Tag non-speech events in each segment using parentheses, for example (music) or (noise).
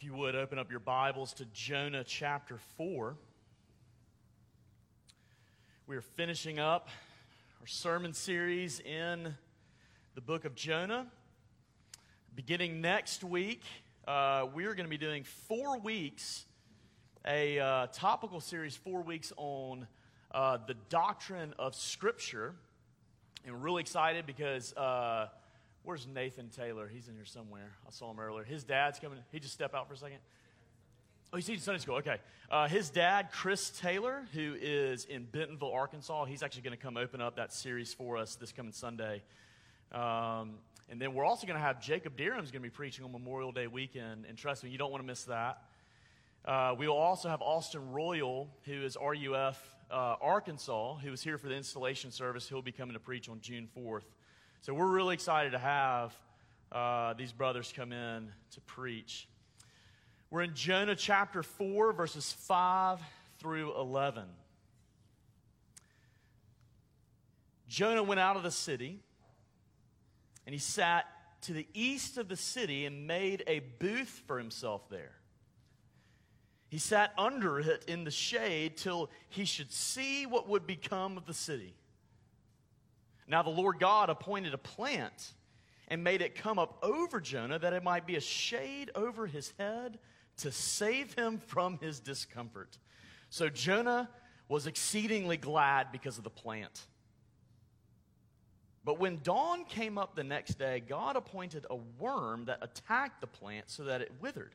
If you would open up your Bibles to Jonah chapter 4. We are finishing up our sermon series in the book of Jonah. Beginning next week, uh, we are going to be doing four weeks, a uh, topical series, four weeks on uh, the doctrine of Scripture. And we're really excited because uh, Where's Nathan Taylor? He's in here somewhere. I saw him earlier. His dad's coming. He just step out for a second. Oh, he's teaching Sunday school. Okay. Uh, his dad, Chris Taylor, who is in Bentonville, Arkansas, he's actually going to come open up that series for us this coming Sunday. Um, and then we're also going to have Jacob Deerham's going to be preaching on Memorial Day weekend. And trust me, you don't want to miss that. Uh, we will also have Austin Royal, who is RUF uh, Arkansas, who is here for the installation service. He'll be coming to preach on June 4th. So we're really excited to have uh, these brothers come in to preach. We're in Jonah chapter 4, verses 5 through 11. Jonah went out of the city, and he sat to the east of the city and made a booth for himself there. He sat under it in the shade till he should see what would become of the city. Now the Lord God appointed a plant and made it come up over Jonah that it might be a shade over his head to save him from his discomfort. So Jonah was exceedingly glad because of the plant. But when dawn came up the next day, God appointed a worm that attacked the plant so that it withered.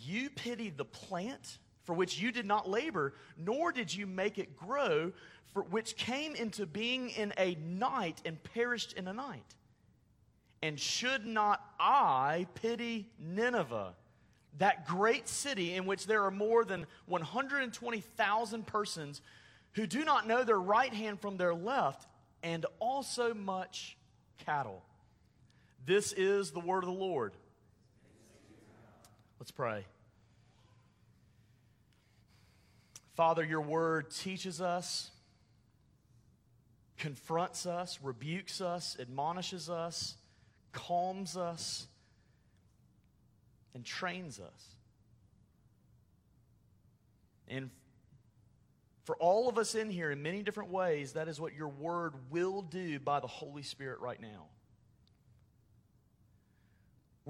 you pitied the plant for which you did not labor, nor did you make it grow, for which came into being in a night and perished in a night. And should not I pity Nineveh, that great city in which there are more than 120,000 persons who do not know their right hand from their left, and also much cattle? This is the word of the Lord. Let's pray. Father, your word teaches us, confronts us, rebukes us, admonishes us, calms us, and trains us. And for all of us in here, in many different ways, that is what your word will do by the Holy Spirit right now.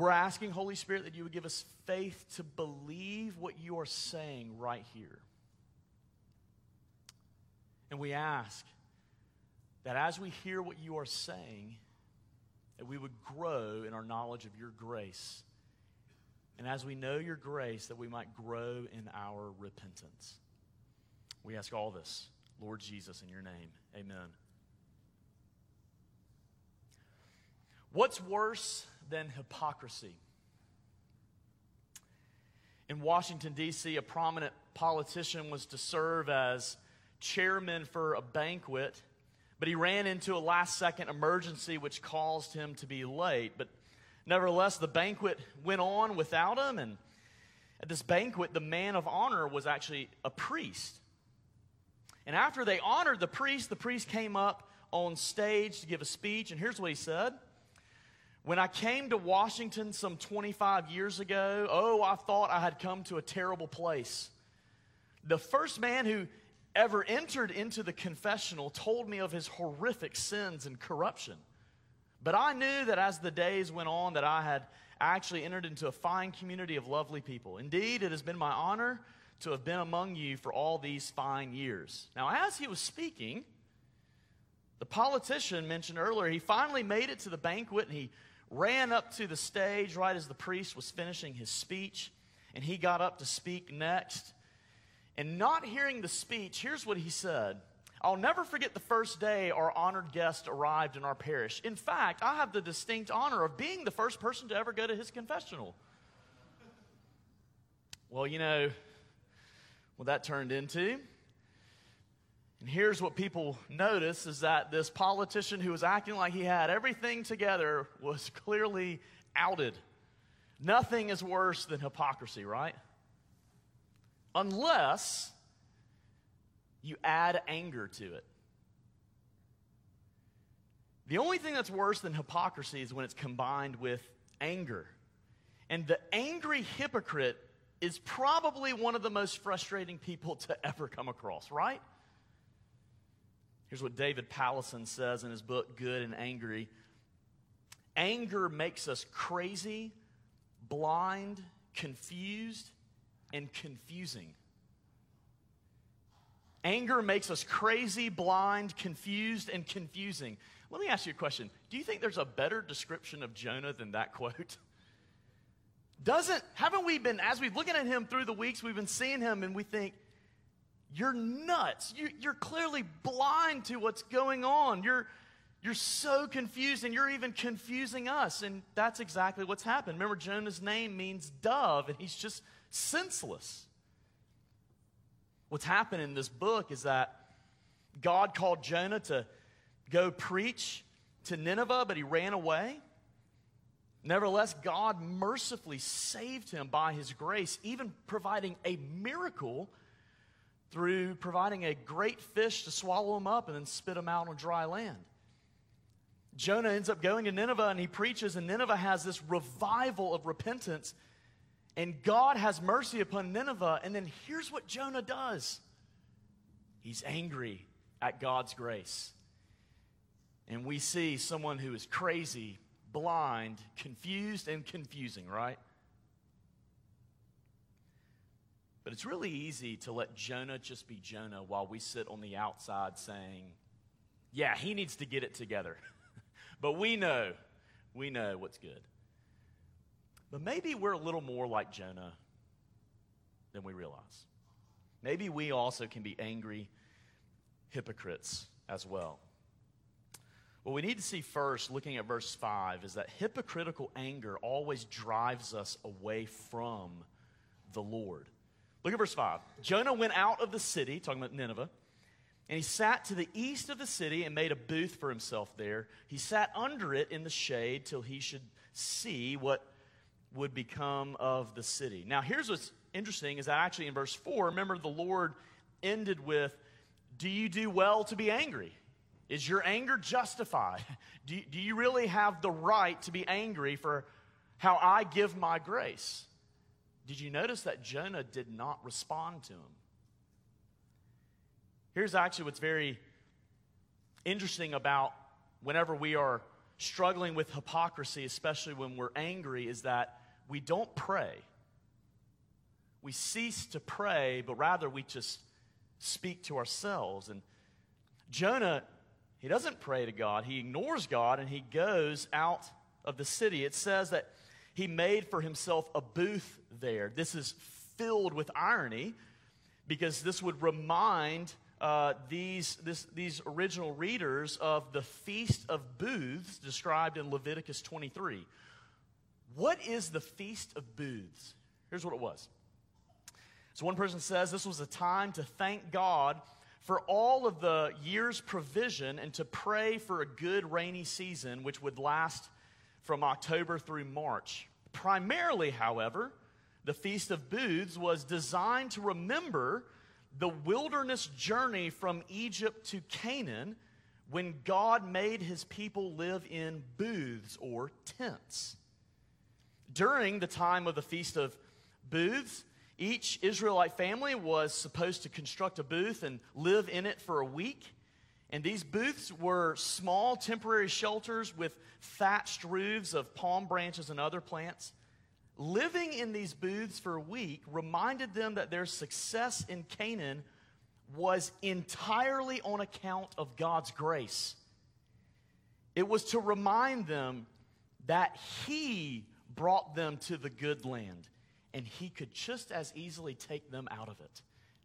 We're asking, Holy Spirit, that you would give us faith to believe what you are saying right here. And we ask that as we hear what you are saying, that we would grow in our knowledge of your grace. And as we know your grace, that we might grow in our repentance. We ask all this, Lord Jesus, in your name. Amen. What's worse than hypocrisy. In Washington, D.C., a prominent politician was to serve as chairman for a banquet, but he ran into a last second emergency which caused him to be late. But nevertheless, the banquet went on without him, and at this banquet, the man of honor was actually a priest. And after they honored the priest, the priest came up on stage to give a speech, and here's what he said. When I came to Washington some 25 years ago, oh, I thought I had come to a terrible place. The first man who ever entered into the confessional told me of his horrific sins and corruption. But I knew that as the days went on that I had actually entered into a fine community of lovely people. Indeed, it has been my honor to have been among you for all these fine years. Now, as he was speaking, the politician mentioned earlier, he finally made it to the banquet and he ran up to the stage right as the priest was finishing his speech, and he got up to speak next. And not hearing the speech, here's what he said I'll never forget the first day our honored guest arrived in our parish. In fact, I have the distinct honor of being the first person to ever go to his confessional. Well, you know what that turned into. And here's what people notice is that this politician who was acting like he had everything together was (laughs) clearly outed. Nothing is worse than hypocrisy, right? Unless you add anger to it. The only thing that's worse than hypocrisy is when it's combined with anger. And the angry hypocrite is probably one of the most frustrating people (laughs) to ever come across, right? Here's what David Powlison says in his book, Good and Angry Anger makes us crazy, blind, confused, and confusing. Anger makes us crazy, blind, confused, and confusing. Let me ask you a question. Do you think there's a better description of Jonah than that quote? (laughs) Doesn't, haven't we been, as we've looking at him through the weeks, we've been seeing him and we think, you're nuts. You, you're clearly blind to what's going on. You're, you're so confused and you're even confusing us. And that's exactly what's happened. Remember, Jonah's name means dove, and he's just senseless. What's happened in this book is that God called Jonah to go preach to Nineveh, but he ran away. Nevertheless, God mercifully saved him by his grace, even providing a miracle through providing a great fish to swallow him up and then spit him out on dry land. Jonah ends up going to Nineveh and he preaches, and Nineveh has this revival of repentance. And God has mercy upon Nineveh. And then here's what Jonah does he's angry at God's grace. And we see someone who is crazy, blind, confused, and confusing, right? But it's really easy to let Jonah just be Jonah while we sit on the outside saying, yeah, he needs to get it together. (laughs) but we know, we know what's good. But maybe we're a little more like Jonah than we realize. Maybe we also can be angry hypocrites as well. What we need to see first, looking at verse 5, is that hypocritical anger always drives us away from the Lord. Look at verse 5. Jonah went out of the city, talking about Nineveh, and he sat to the east of the city and made a booth for himself there. He sat under it in the shade till he should see what would become of the city. Now, here's what's interesting is that actually in verse 4, remember the Lord ended with, Do you do well to be angry? Is your anger justified? Do you, do you really have the right to be angry for how I give my grace? Did you notice that Jonah did not respond to him? Here's actually what's very interesting about whenever we are struggling with hypocrisy, especially when we're angry, is that we don't pray. We cease to pray, but rather we just speak to ourselves. And Jonah, he doesn't pray to God, he ignores God and he goes out of the city. It says that he made for himself a booth there. This is filled with irony because this would remind uh, these, this, these original readers of the Feast of Booths described in Leviticus 23. What is the Feast of Booths? Here's what it was. So, one person says this was a time to thank God for all of the year's provision and to pray for a good rainy season, which would last from October through March. Primarily, however, the Feast of Booths was designed to remember the wilderness journey from Egypt to Canaan when God made his people live in booths or tents. During the time of the Feast of Booths, each Israelite family was supposed to construct a booth and live in it for a week. And these booths were small temporary shelters with thatched roofs of palm branches and other plants. Living in these booths for a week reminded them that their success in Canaan was entirely on account of God's grace. It was to remind them that He brought them to the good land and He could just as easily take them out of it.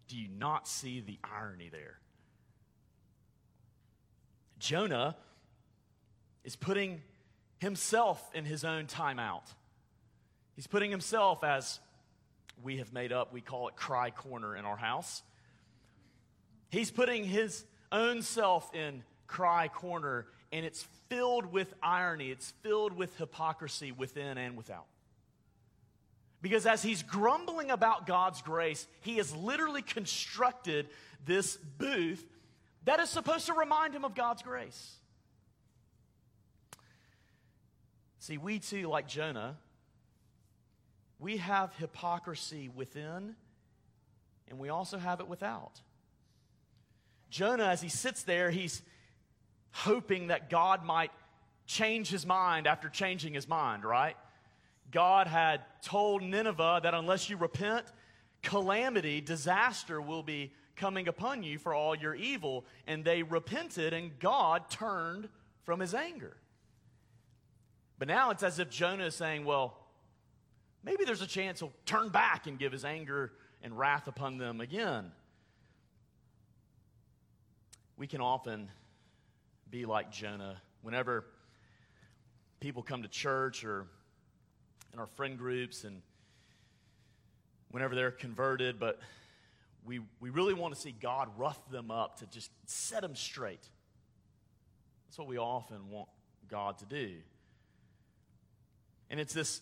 Do you not see the irony there? Jonah is putting himself in his own timeout. He's putting himself as we have made up, we call it cry corner in our house. He's putting his own self in cry corner, and it's filled with irony, it's filled with hypocrisy within and without. Because as he's grumbling about God's grace, he has literally constructed this booth that is supposed to remind him of God's grace. See, we too, like Jonah, we have hypocrisy within, and we also have it without. Jonah, as he sits there, he's hoping that God might change his mind after changing his mind, right? God had told Nineveh that unless you repent, calamity, disaster will be coming upon you for all your evil. And they repented, and God turned from his anger. But now it's as if Jonah is saying, well, maybe there's a chance he'll turn back and give his anger and wrath upon them again. We can often be like Jonah whenever people come to church or in our friend groups and whenever they're converted, but we, we really want to see God rough them up to just set them straight. That's what we often want God to do. And it's this,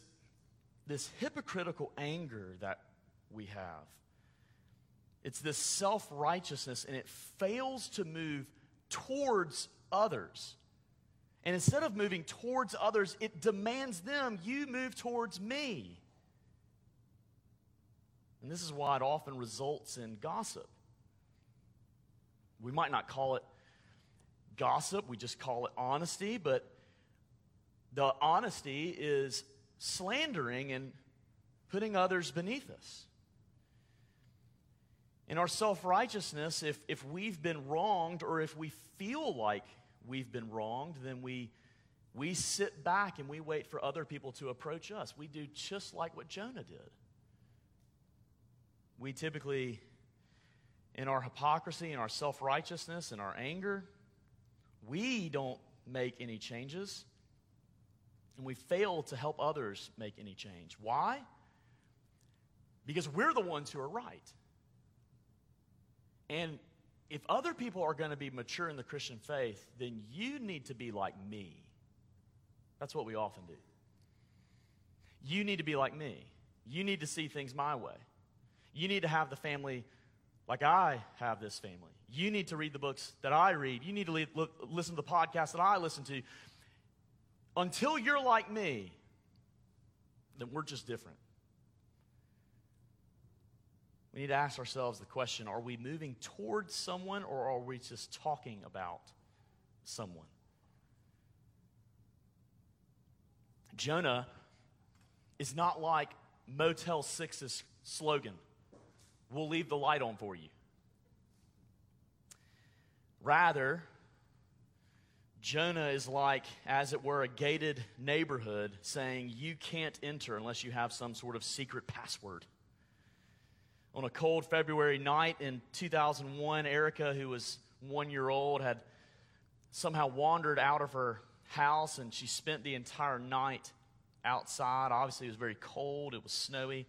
this hypocritical anger that we have. It's this self righteousness, and it fails to move towards others. And instead of moving towards others, it demands them, you move towards me. And this is why it often results in gossip. We might not call it gossip, we just call it honesty, but the honesty is slandering and putting others beneath us. In our self righteousness, if, if we've been wronged or if we feel like we've been wronged, then we, we sit back and we wait for other people to approach us. We do just like what Jonah did. We typically, in our hypocrisy, in our self righteousness, in our anger, we don't make any changes. And we fail to help others make any change. Why? Because we're the ones who are right. And if other people are going to be mature in the Christian faith, then you need to be like me. That's what we often do. You need to be like me. You need to see things my way. You need to have the family like I have this family. You need to read the books that I read. You need to look, listen to the podcasts that I listen to. Until you're like me, then we're just different. We need to ask ourselves the question are we moving towards someone or are we just talking about someone? Jonah is not like Motel 6's slogan we'll leave the light on for you. Rather, Jonah is like, as it were, a gated neighborhood saying, You can't enter unless you have some sort of secret password. On a cold February night in 2001, Erica, who was one year old, had somehow wandered out of her house and she spent the entire night outside. Obviously, it was very cold, it was snowy.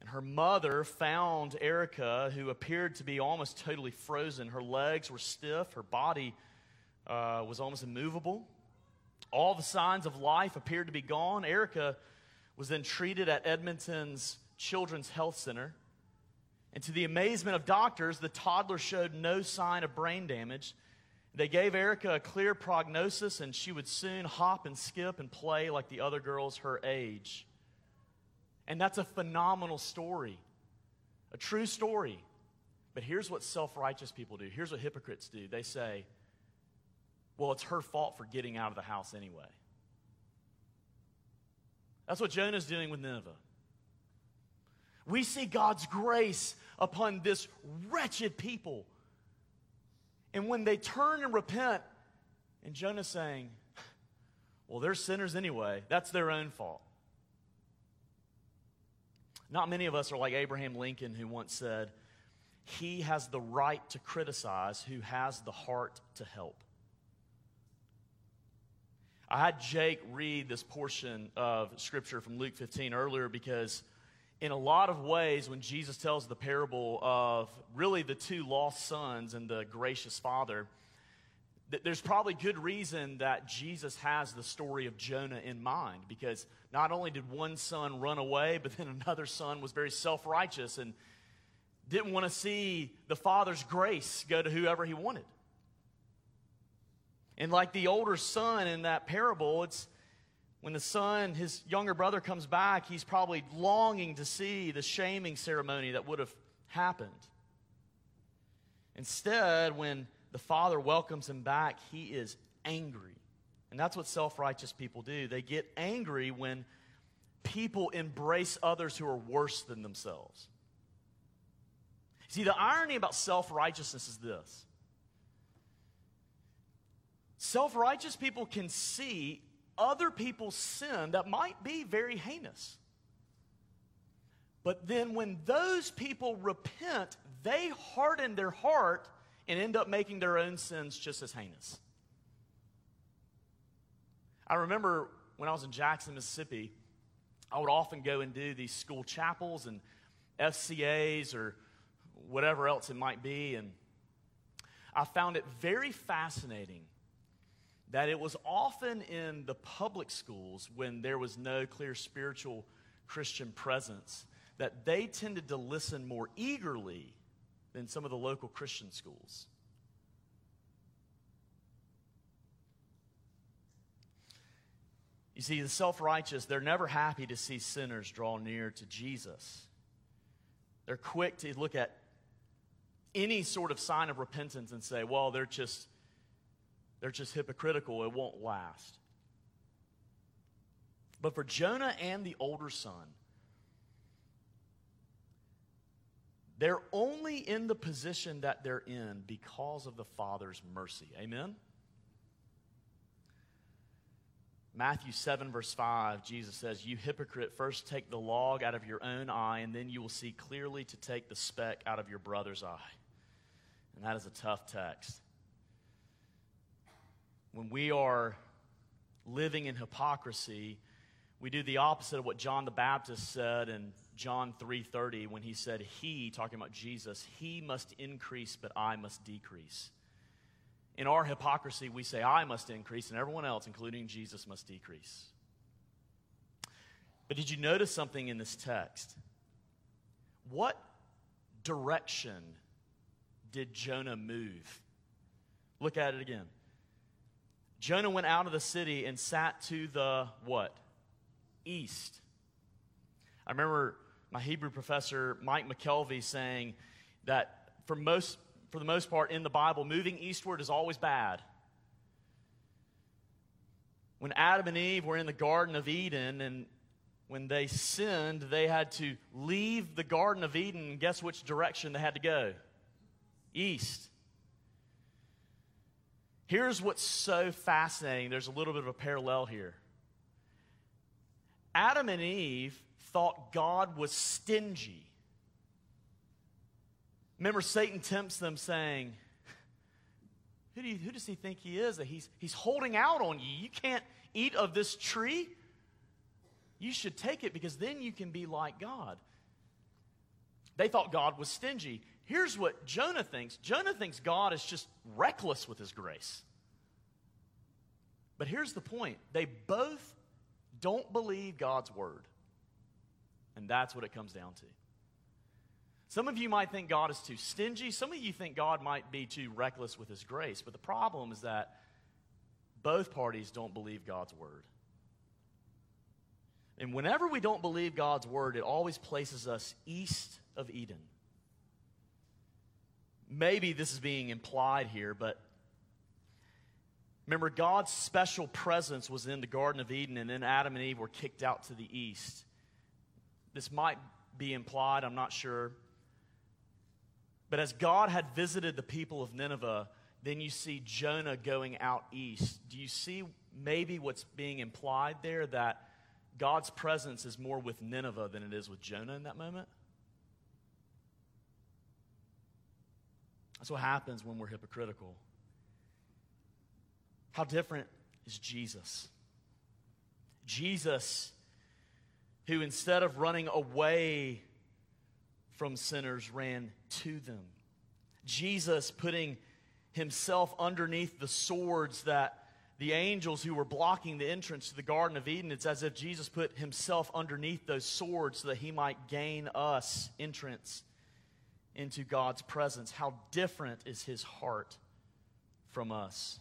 And her mother found Erica, who appeared to be almost totally frozen. Her legs were stiff, her body uh, was almost immovable. All the signs of life appeared to be gone. Erica was then treated at Edmonton's Children's Health Center. And to the amazement of doctors, the toddler showed no sign of brain damage. They gave Erica a clear prognosis, and she would soon hop and skip and play like the other girls her age. And that's a phenomenal story, a true story. But here's what self righteous people do. Here's what hypocrites do. They say, well, it's her fault for getting out of the house anyway. That's what Jonah's doing with Nineveh. We see God's grace upon this wretched people. And when they turn and repent, and Jonah's saying, well, they're sinners anyway, that's their own fault. Not many of us are like Abraham Lincoln, who once said, He has the right to criticize who has the heart to help. I had Jake read this portion of scripture from Luke 15 earlier because, in a lot of ways, when Jesus tells the parable of really the two lost sons and the gracious father, there's probably good reason that Jesus has the story of Jonah in mind because not only did one son run away, but then another son was very self righteous and didn't want to see the father's grace go to whoever he wanted. And like the older son in that parable, it's when the son, his younger brother, comes back, he's probably longing to see the shaming ceremony that would have happened. Instead, when the father welcomes him back, he is angry. And that's what self righteous people do. They get angry when people embrace others who are worse than themselves. See, the irony about self righteousness is this Self righteous people can see other people's sin that might be very heinous. But then when those people repent, they harden their heart and end up making their own sins just as heinous. I remember when I was in Jackson, Mississippi, I would often go and do these school chapels and FCAs or whatever else it might be. And I found it very fascinating that it was often in the public schools when there was no clear spiritual Christian presence that they tended to listen more eagerly than some of the local Christian schools. You see, the self righteous, they're never happy to see sinners draw near to Jesus. They're quick to look at any sort of sign of repentance and say, well, they're just they're just hypocritical. It won't last. But for Jonah and the older son, they're only in the position that they're in because of the Father's mercy. Amen? Matthew 7, verse 5, Jesus says, You hypocrite, first take the log out of your own eye, and then you will see clearly to take the speck out of your brother's eye. And that is a tough text when we are living in hypocrisy, we do the opposite of what John the Baptist said in John 3:30 when he said he talking about Jesus, he must increase but I must decrease. In our hypocrisy, we say I must increase and everyone else including Jesus must decrease. But did you notice something in this text? What direction did Jonah move? Look at it again. Jonah went out of the city and sat to the what? East. I remember my Hebrew professor, Mike McKelvey, saying that for, most, for the most part in the Bible, moving eastward is always bad. When Adam and Eve were in the Garden of Eden and when they sinned, they had to leave the Garden of Eden. Guess which direction they had to go? East. Here's what's so fascinating there's a little bit of a parallel here. Adam and Eve thought God was stingy. Remember, Satan tempts them saying, who, do you, who does he think he is? That he's, he's holding out on you. You can't eat of this tree. You should take it because then you can be like God. They thought God was stingy. Here's what Jonah thinks Jonah thinks God is just reckless with his grace. But here's the point they both don't believe God's word. And that's what it comes down to. Some of you might think God is too stingy. Some of you think God might be too reckless with his grace. But the problem is that both parties don't believe God's word. And whenever we don't believe God's word, it always places us east of Eden maybe this is being implied here, but remember, God's special presence was in the Garden of Eden, and then Adam and Eve were kicked out to the east. This might be implied, I'm not sure. But as God had visited the people of Nineveh, then you see Jonah going out east. Do you see maybe what's being implied there that God's presence is more with Nineveh than it is with Jonah in that moment? That's what happens when we're hypocritical. How different is Jesus? Jesus, who instead of running away from sinners, ran to them. Jesus putting himself underneath the swords that the angels who were blocking the entrance to the Garden of Eden, it's as if Jesus put himself underneath those swords so that he might gain us entrance into God's presence. How different is his heart from us?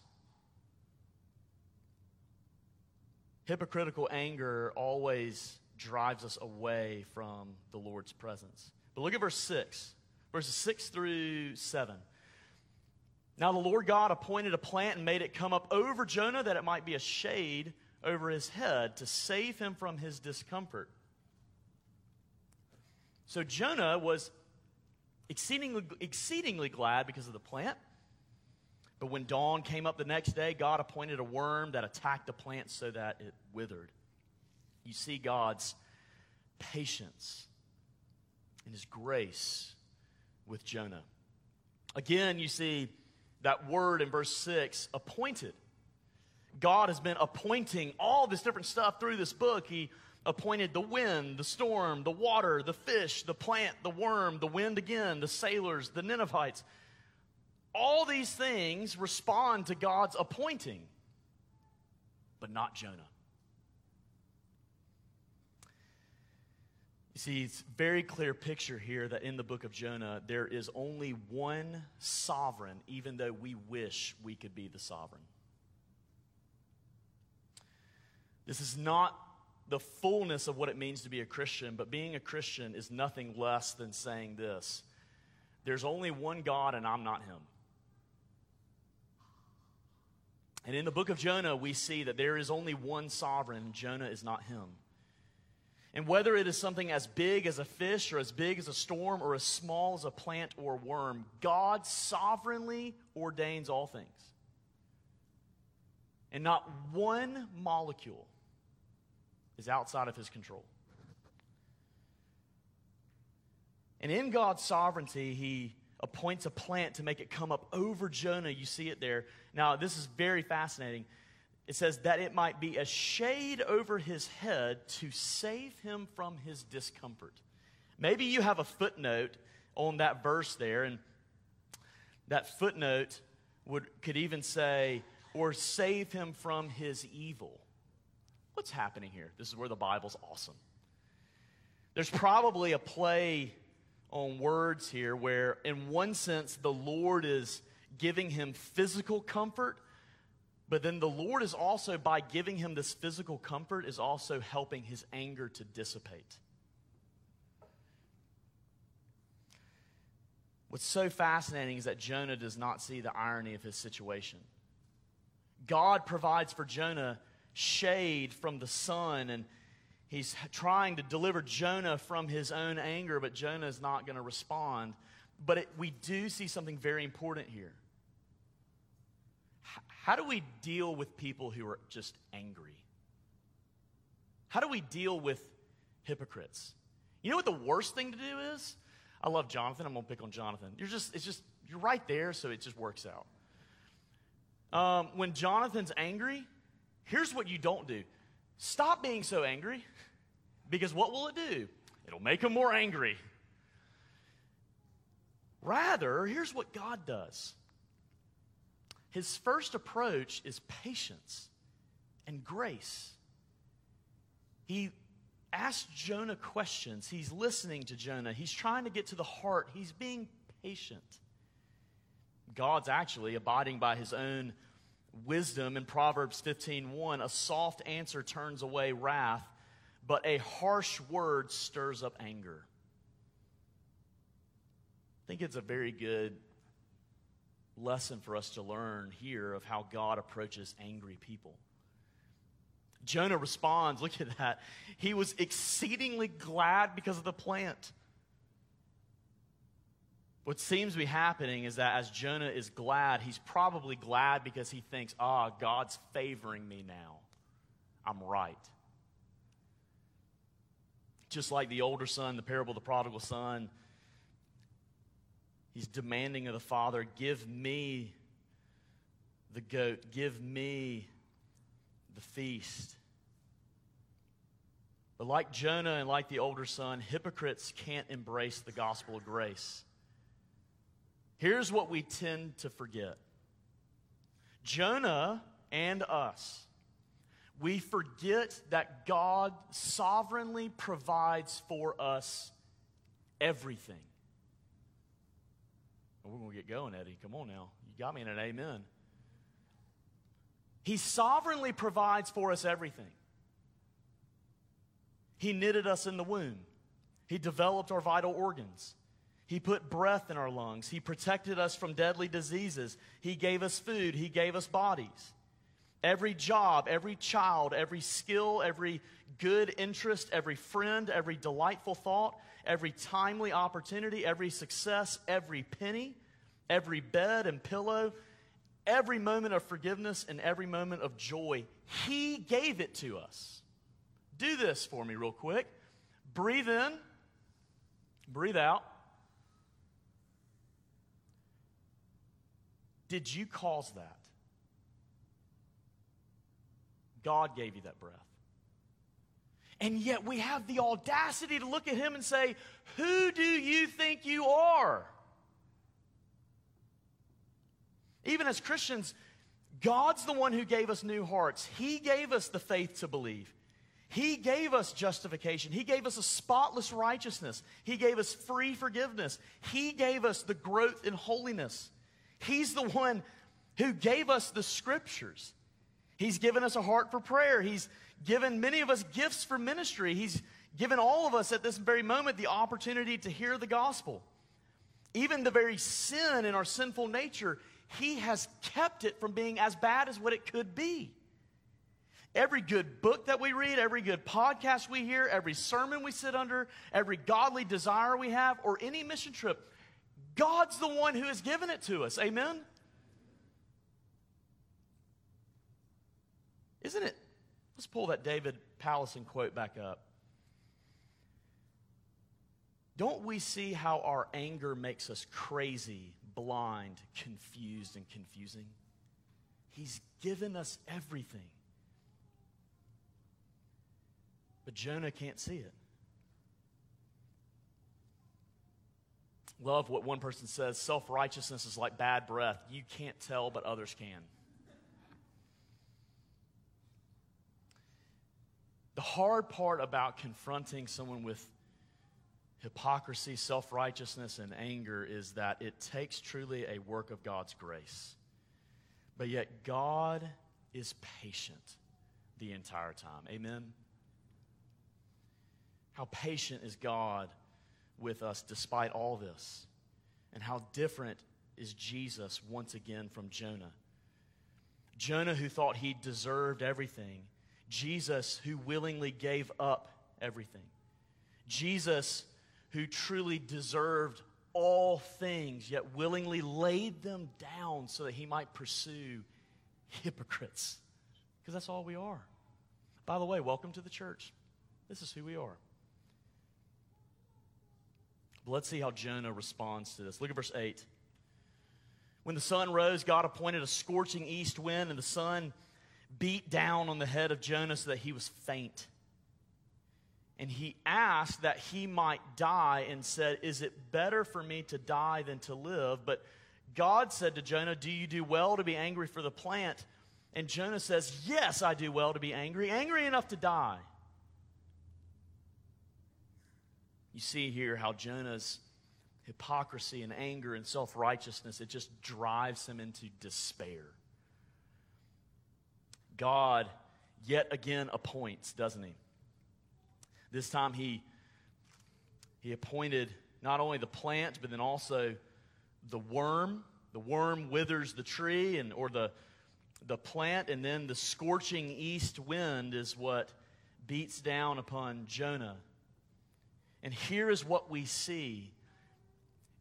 Hypocritical anger always drives us away from the Lord's presence. But look at verse 6, verses 6 through 7. Now the Lord God appointed a plant and made it come up over Jonah that it might be a shade over his head to save him from his discomfort. So Jonah was exceedingly, exceedingly glad because of the plant. But when dawn came up the next day, God appointed a worm that attacked the plant so that it withered. You see God's patience and his grace with Jonah. Again, you see that word in verse 6 appointed. God has been appointing all this different stuff through this book. He appointed the wind, the storm, the water, the fish, the plant, the worm, the wind again, the sailors, the Ninevites. All these things respond to God's appointing, but not Jonah. See, it's very clear picture here that in the book of Jonah, there is only one sovereign, even though we wish we could be the sovereign. This is not the fullness of what it means to be a Christian, but being a Christian is nothing less than saying this there's only one God, and I'm not him. And in the book of Jonah, we see that there is only one sovereign, Jonah is not him. And whether it is something as big as a fish or as big as a storm or as small as a plant or worm, God sovereignly ordains all things. And not one molecule is outside of his control. And in God's sovereignty, he appoints a plant to make it come up over Jonah. You see it there. Now, this is very fascinating it says that it might be a shade over his head to save him from his discomfort. Maybe you have a footnote on that verse there, and that footnote would, could even say, or save him from his evil. What's happening here? This is where the Bible's awesome. There's probably a play on words here where, in one sense, the Lord is giving him physical comfort but then the Lord is also, by giving him this physical comfort, is also helping his anger to dissipate. What's so fascinating is that Jonah does not see the irony of his situation. God provides for Jonah shade from the sun, and he's trying to deliver Jonah from his own anger, but Jonah is not going to respond. But it, we do see something very important here. How do we deal with people who are just angry? How do we deal with hypocrites? You know what the worst thing to do is? I love Jonathan. I'm to pick on Jonathan. You're just, it's just, you're right there, so it just works out. Um, when Jonathan's angry, here's what you don't do stop being so angry, because what will it do? It'll make him more angry. Rather, here's what God does his first approach is patience and grace. He asks Jonah questions. He's listening to Jonah. He's trying to get to the heart. He's being patient. God's actually abiding by his own wisdom in Proverbs 15:1. A soft answer turns away wrath, but a harsh word stirs up anger. I think it's a very good lesson for us to learn here of how God approaches angry people. Jonah responds, look at that. He was exceedingly glad because of the plant. What seems to be happening is that as Jonah is glad, he's probably glad because he thinks, ah, God's favoring me now. I'm right. Just like the older son, the parable of the prodigal son, He's demanding of the Father, Give me the goat, give me the feast. But like Jonah and like the older son, hypocrites can't embrace the gospel of grace. Here's what we tend to forget Jonah and us, we forget that God sovereignly provides for us everything. We're going to get going, Eddie. Come on now. You got me in an amen. He sovereignly provides for us everything. He knitted us in the womb. He developed our vital organs. He put breath in our lungs. He protected us from deadly diseases. He gave us food. He gave us bodies. Every job, every child, every skill, every good interest, every friend, every delightful thought, every timely opportunity, every success, every penny, every bed and pillow, every moment of forgiveness, and every moment of joy. He gave it to us. Do this for me, real quick. Breathe in, breathe out. Did you cause that? God gave you that breath. And yet we have the audacity to look at him and say, Who do you think you are? Even as Christians, God's the one who gave us new hearts. He gave us the faith to believe. He gave us justification. He gave us a spotless righteousness. He gave us free forgiveness. He gave us the growth in holiness. He's the one who gave us the scriptures. He's given us a heart for prayer. He's given many of us gifts for ministry. He's given all of us at this very moment the opportunity to hear the gospel. Even the very sin in our sinful nature, He has kept it from being as bad as what it could be. Every good book that we read, every good podcast we hear, every sermon we sit under, every godly desire we have, or any mission trip, God's the one who has given it to us. Amen? Isn't it? Let's pull that David Powlison quote back up. Don't we see how our anger makes us crazy, blind, confused, and confusing? He's given us everything. But Jonah can't see it. Love what one person says self righteousness is like bad breath. You can't tell, but others can. Hard part about confronting someone with hypocrisy, self righteousness, and anger is that it takes truly a work of God's grace. But yet, God is patient the entire time. Amen? How patient is God with us despite all this? And how different is Jesus once again from Jonah? Jonah, who thought he deserved everything, Jesus, who willingly gave up everything, Jesus, who truly deserved all things, yet willingly laid them down so that he might pursue hypocrites. Because that's all we are. By the way, welcome to the church. This is who we are. But let's see how Jonah responds to this. Look at verse 8. When the sun rose, God appointed a scorching east wind, and the sun beat down on the head of Jonah so that he was faint. And he asked that he might die and said, Is it better for me to die than to live? But God said to Jonah, Do you do well to be angry for the plant? And Jonah says, Yes, I do well to be angry, angry enough to die. You see here how Jonah's hypocrisy and anger and self righteousness, it just drives him into despair. God yet again appoints, doesn't he? This time he, he appointed not only the plant, but then also the worm. The worm withers the tree and or the, the plant, and then the scorching east wind is what beats down upon Jonah and here is what we see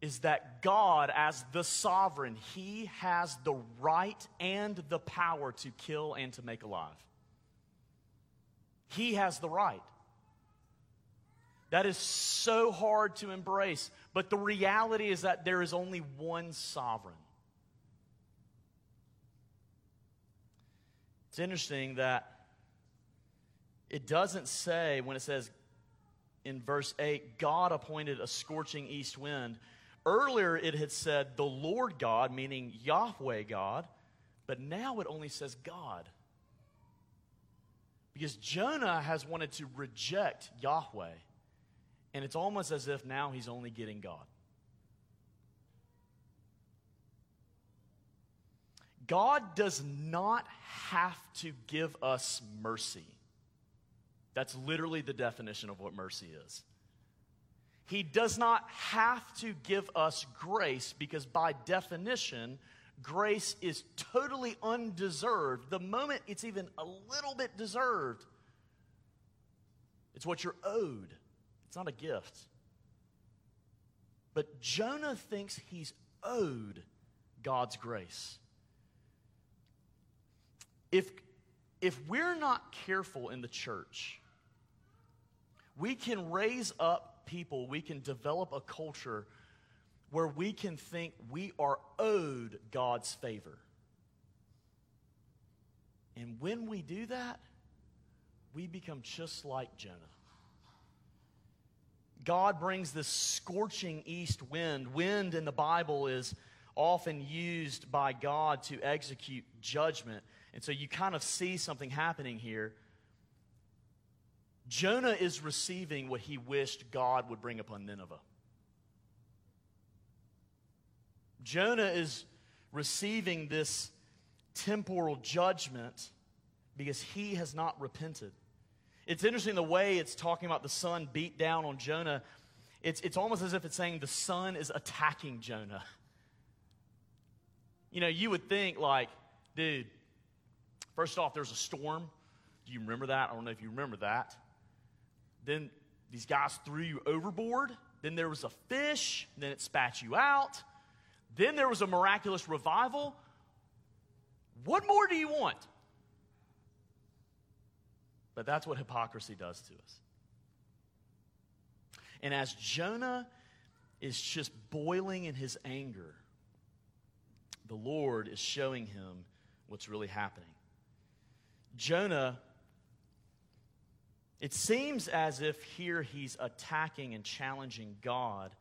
is that God, as the sovereign, He has the right and the power to kill and to make alive. He has the right. That is so hard to embrace, but the reality is that there is only one sovereign. It's interesting that it doesn't say, when it says in verse 8, God appointed a scorching east wind. Earlier it had said the Lord God, meaning Yahweh God, but now it only says God. Because Jonah has wanted to reject Yahweh, and it's almost as if now he's only getting God. God does not have to give us mercy. That's literally the definition of what mercy is. He does not have to give us grace because, by definition, grace is totally undeserved. The moment it's even a little bit deserved, it's what you're owed, it's not a gift. But Jonah thinks he's owed God's grace. If, if we're not careful in the church, we can raise up people, we can develop a culture where we can think we are owed God's favor. And when we do that, we become just like Jonah. God brings this scorching east wind. Wind in the Bible is often used by God to execute judgment. And so you kind of see something happening here. Jonah is receiving what he wished God would bring upon Nineveh. Jonah is receiving this temporal judgment because he has not repented. It's interesting the way it's talking about the sun beat down on Jonah. It's, it's almost as if it's saying the sun is attacking Jonah. You know, you would think, like, dude, first off, there's a storm. Do you remember that? I don't know if you remember that. Then these guys threw you overboard. Then there was a fish. Then it spat you out. Then there was a miraculous revival. What more do you want? But that's what hypocrisy does to us. And as Jonah is just boiling in his anger, the Lord is showing him what's really happening. Jonah, it seems as if here he's attacking and challenging God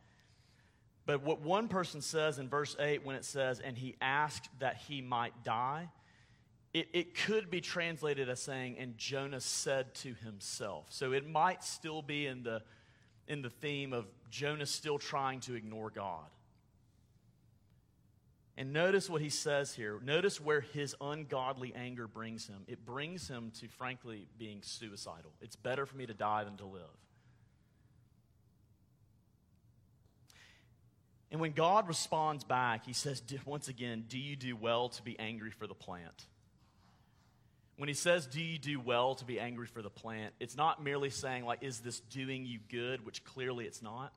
but what one person says in verse 8 when it says, and he asked that he might die, it, it could be translated as saying, and Jonah said to himself. So it might still be in the, in the theme of Jonah still trying to ignore God. And notice what he says here. Notice where his ungodly anger brings him. It brings him to, frankly, being suicidal. It's better for me to die than to live. And when God responds back, he says, once again, Do you do well to be angry for the plant? When he says, Do you do well to be angry for the plant? It's not merely saying, like, Is this doing you good? Which clearly it's not.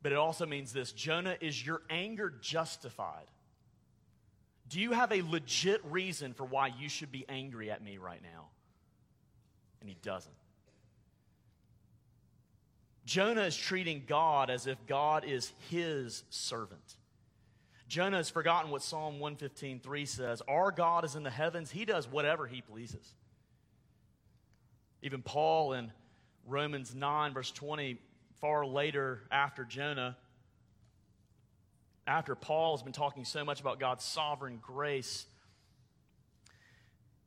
But it also means this Jonah, is your anger justified? Do you have a legit reason for why you should be angry at me right now? And he doesn't. Jonah is treating God as if God is his servant. Jonah has forgotten what Psalm 115.3 says. Our God is in the heavens. He does whatever he pleases. Even Paul in Romans 9, verse 20, far later after Jonah, after Paul has been talking so much about God's sovereign grace,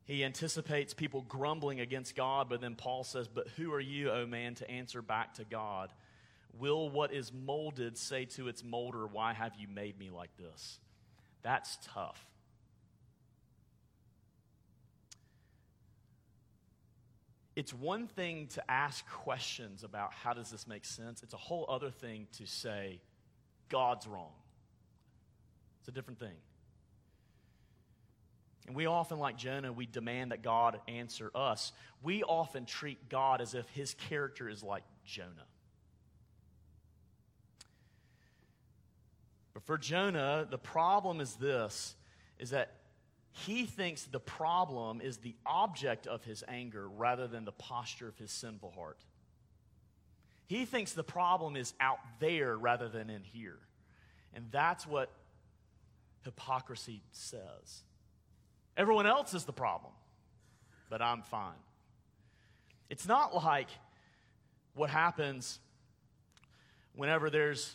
he anticipates people grumbling against God, but then Paul says, But who are you, O man, to answer back to God? Will what is molded say to its molder, Why have you made me like this? That's tough. It's one thing to ask questions about how does this make sense. It's a whole other thing to say, God's wrong. It's a different thing. And we often, like Jonah, we demand that God answer us. We often treat God as if his character is like Jonah. But for Jonah, the problem is this is that he thinks the problem is the object of his anger rather than the posture of his sinful heart. He thinks the problem is out there rather than in here. And that's what hypocrisy says. Everyone else is the problem, but I'm fine. It's not like what happens whenever there's,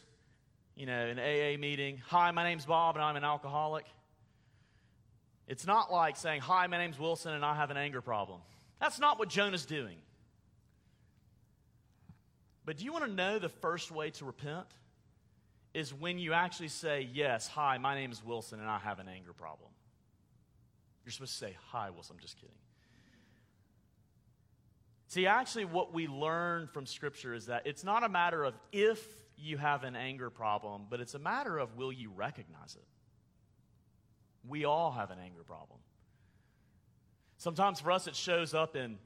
you know, an AA meeting. Hi, my name's Bob and I'm an alcoholic. It's not like saying, Hi, my name's Wilson and I have an anger problem. That's not what Jonah's doing. But do you want to know the first way to repent? Is when you actually say, Yes, hi, my name is Wilson and I have an anger problem. You're supposed to say, Hi, Wilson. I'm just kidding. See, actually, what we learn from Scripture is that it's not a matter of if you have an anger problem, but it's a matter of will you recognize it? We all have an anger problem. Sometimes for us, it shows up in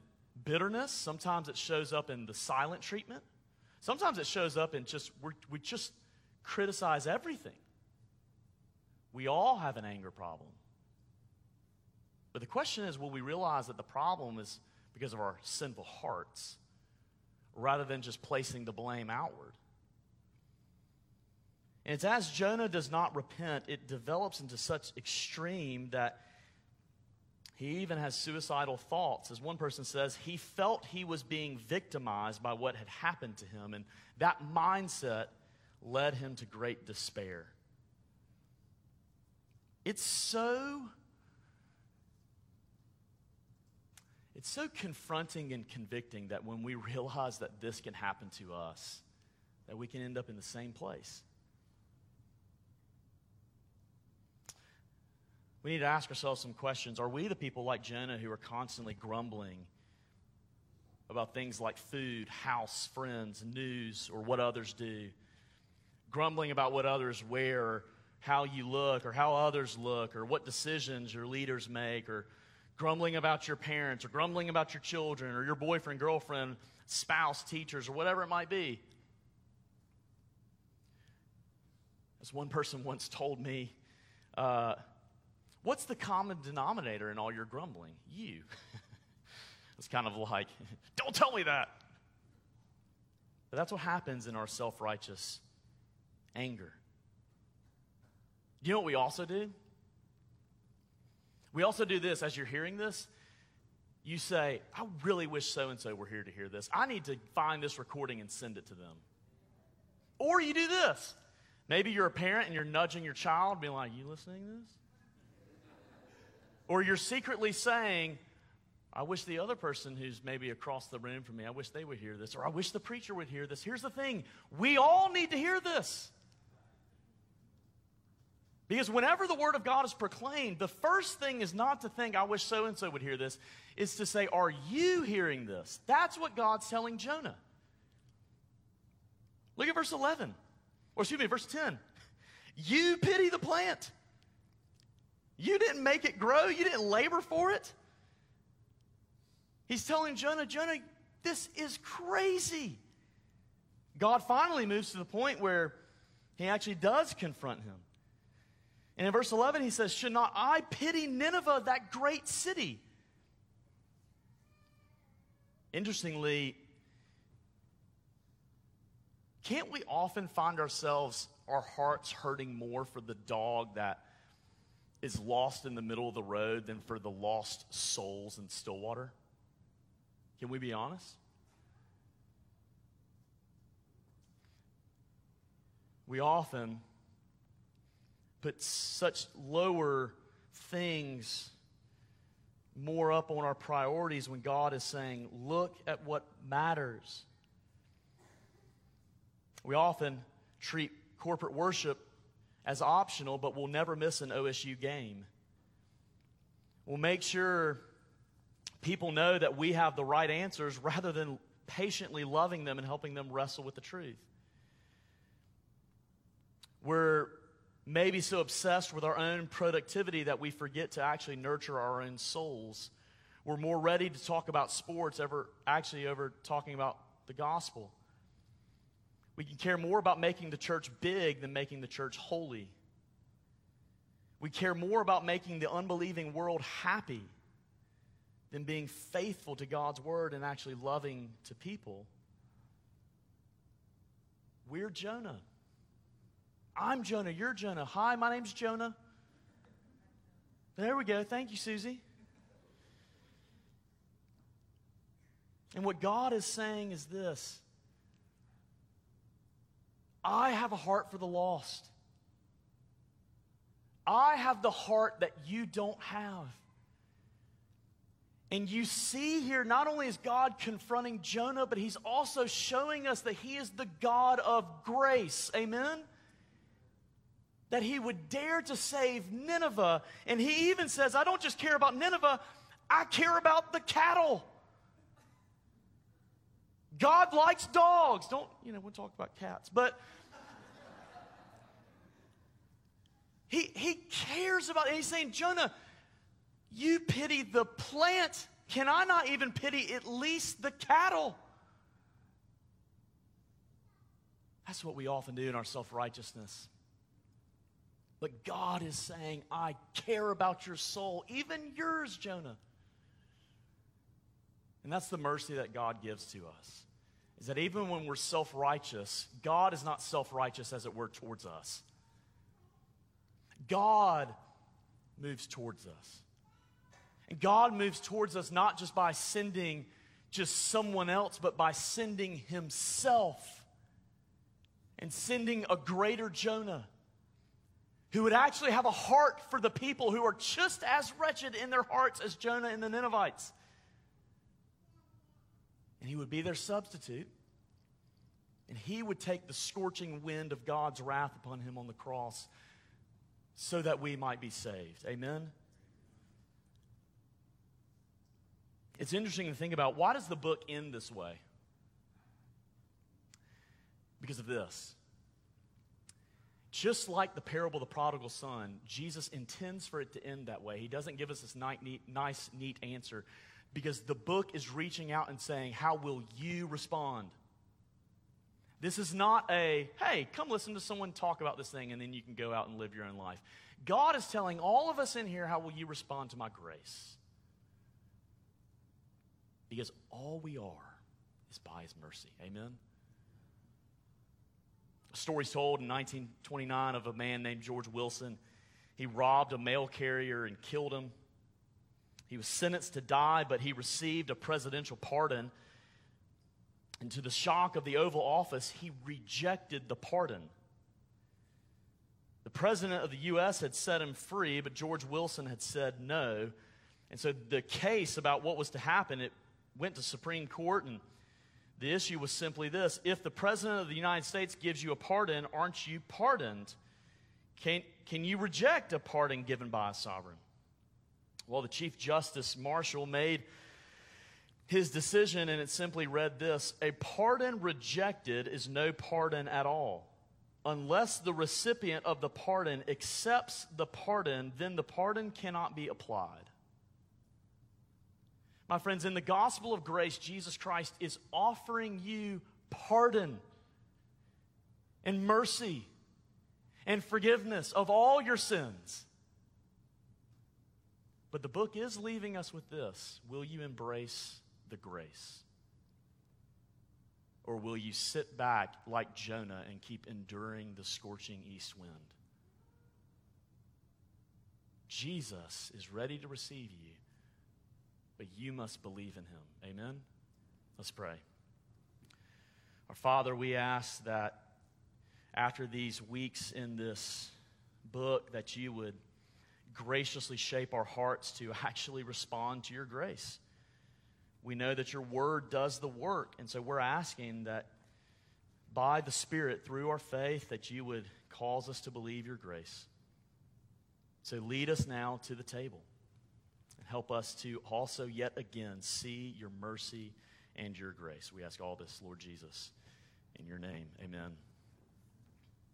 bitterness. Sometimes it shows up in the silent treatment. Sometimes it shows up in just, we're just criticize everything. We all have an anger problem. But the question is will we realize that the problem is because of our sinful hearts rather than just placing the blame outward? And it's as Jonah does not repent, it develops into such extreme that he even has suicidal thoughts. As one person says, he felt he was being victimized by what had happened to him, and that mindset led him to great despair. It's so it's so confronting and convicting that when we (laughs) realize that this can happen to us, that we can end up in the same place. We need to ask ourselves some questions. Are we the people like Jonah who are constantly grumbling about things like food, house, friends, news, or what others do? Grumbling about what others wear, or how you look, or how others look, or what decisions your leaders make, or grumbling about your parents, or grumbling about your children, or your boyfriend, girlfriend, spouse, teachers, or whatever it might be. As one person once told me, uh, What's the common denominator in all your grumbling? You. (laughs) it's kind of like, don't tell me that. But that's what happens in our self righteous anger. You know what we also do? We also do this as you're hearing this. You say, I really wish so and so were here to hear this. I need to find this recording and send it to them. Or you do this. Maybe you're a parent and you're nudging your child, being like, You listening to this? Or you're secretly saying, I wish the other person who's maybe across the room from me, I wish they would hear this, or I wish the preacher would hear this. Here's the thing we all need to hear this. Because whenever the word of God is proclaimed, the first thing is not to think, I wish so and so would hear this, is to say, Are you hearing this? That's what God's telling Jonah. Look at verse 11, or excuse me, verse 10. You pity the plant you didn't make it grow, you didn't labor for it. He's telling Jonah, Jonah, this is crazy. God finally moves to the point where he actually does confront him. And in verse 11, he says, Should not I pity Nineveh, that great city? Interestingly, can't we often find ourselves, our hearts hurting more for the dog that is lost in the middle of the road than for the lost souls in Stillwater? Can we be honest? We often put such lower things more up on our priorities when God is saying, look at what matters. We often treat corporate worship as optional, but we'll never miss an OSU game. We'll make sure people know that we have the right answers (laughs) rather than patiently loving them and helping them wrestle with the truth. We're maybe so obsessed with our own productivity that we forget to actually nurture our own souls. We're more ready to talk about sports ever actually over talking about the gospel. We can care more about making the church big than making the church holy. We care more about making the unbelieving world happy than being faithful to God's word and actually loving to people. We're Jonah. I'm Jonah. You're Jonah. Hi, my name's Jonah. There we go. Thank you, Susie. And what God is saying is this I have a heart for the lost. I have the heart that you don't have. And you see here, not only is God confronting Jonah, but he's also showing us that he is the God of grace. Amen? That he would dare to save Nineveh. And he even says, I don't just care about Nineveh, I care about the cattle. God likes dogs. Don't, you know, we'll talk about cats. But (laughs) he, he cares about, and he's saying, Jonah, you pity the plant. Can I not even pity at least the cattle? That's what we often do in our self righteousness. But God is saying, I care about your soul, even yours, Jonah. And that's the mercy that God gives to us. Is that even when we're self righteous, God is not self righteous, as it were, towards us. God moves towards us. And God moves towards us not just by sending just someone else, but by sending Himself and sending a greater Jonah who would actually have a heart for the people who are just as wretched in their hearts as Jonah and the Ninevites. And he would be their substitute. And he would take the scorching wind of God's wrath upon him on the cross so that we might be saved. Amen? It's interesting to think about why does the book end this way? Because of this. Just like the parable of the prodigal son, Jesus intends for it to end that way. He doesn't give us this nice, neat answer because the book is reaching out and saying, How will you respond? This is not a, hey, come listen to someone talk about this thing and then you can go out and live your own life. God is telling all of us in here, How will you respond to my grace? Because all we are is by his mercy. Amen? A story's told in 1929 of a man named George Wilson. He robbed a mail carrier and killed him. He was sentenced to die, but he received a presidential pardon. And to the shock of the Oval Office, he rejected the pardon. The president of the U.S. had set him free, but George Wilson had said no. And so the case about what was to happen, it went to Supreme Court, and the issue was simply this if the President of the United States gives you a pardon, aren't you pardoned? Can, can you reject a pardon given by a sovereign? Well, the Chief Justice Marshall made his decision, and it simply read this A pardon rejected is no pardon at all. Unless the recipient of the pardon accepts the pardon, then the pardon cannot be applied. My friends, in the gospel of grace, Jesus Christ is offering you pardon and mercy and forgiveness of all your sins. But the book is leaving us with this Will you embrace the grace? Or will you sit back like Jonah and keep enduring the scorching east wind? Jesus is ready to receive you but you must believe in him. Amen? Let's pray. Our Father, we ask that after these weeks in this book, that you would graciously shape our hearts to (laughs) actually respond to your grace. We know that your word does the work, and so we're asking that by the Spirit, through our faith, that you would cause us to believe your grace. So lead us now to the table. Help us to also yet again see your mercy and your grace. We ask all this, Lord Jesus, in your name. Amen.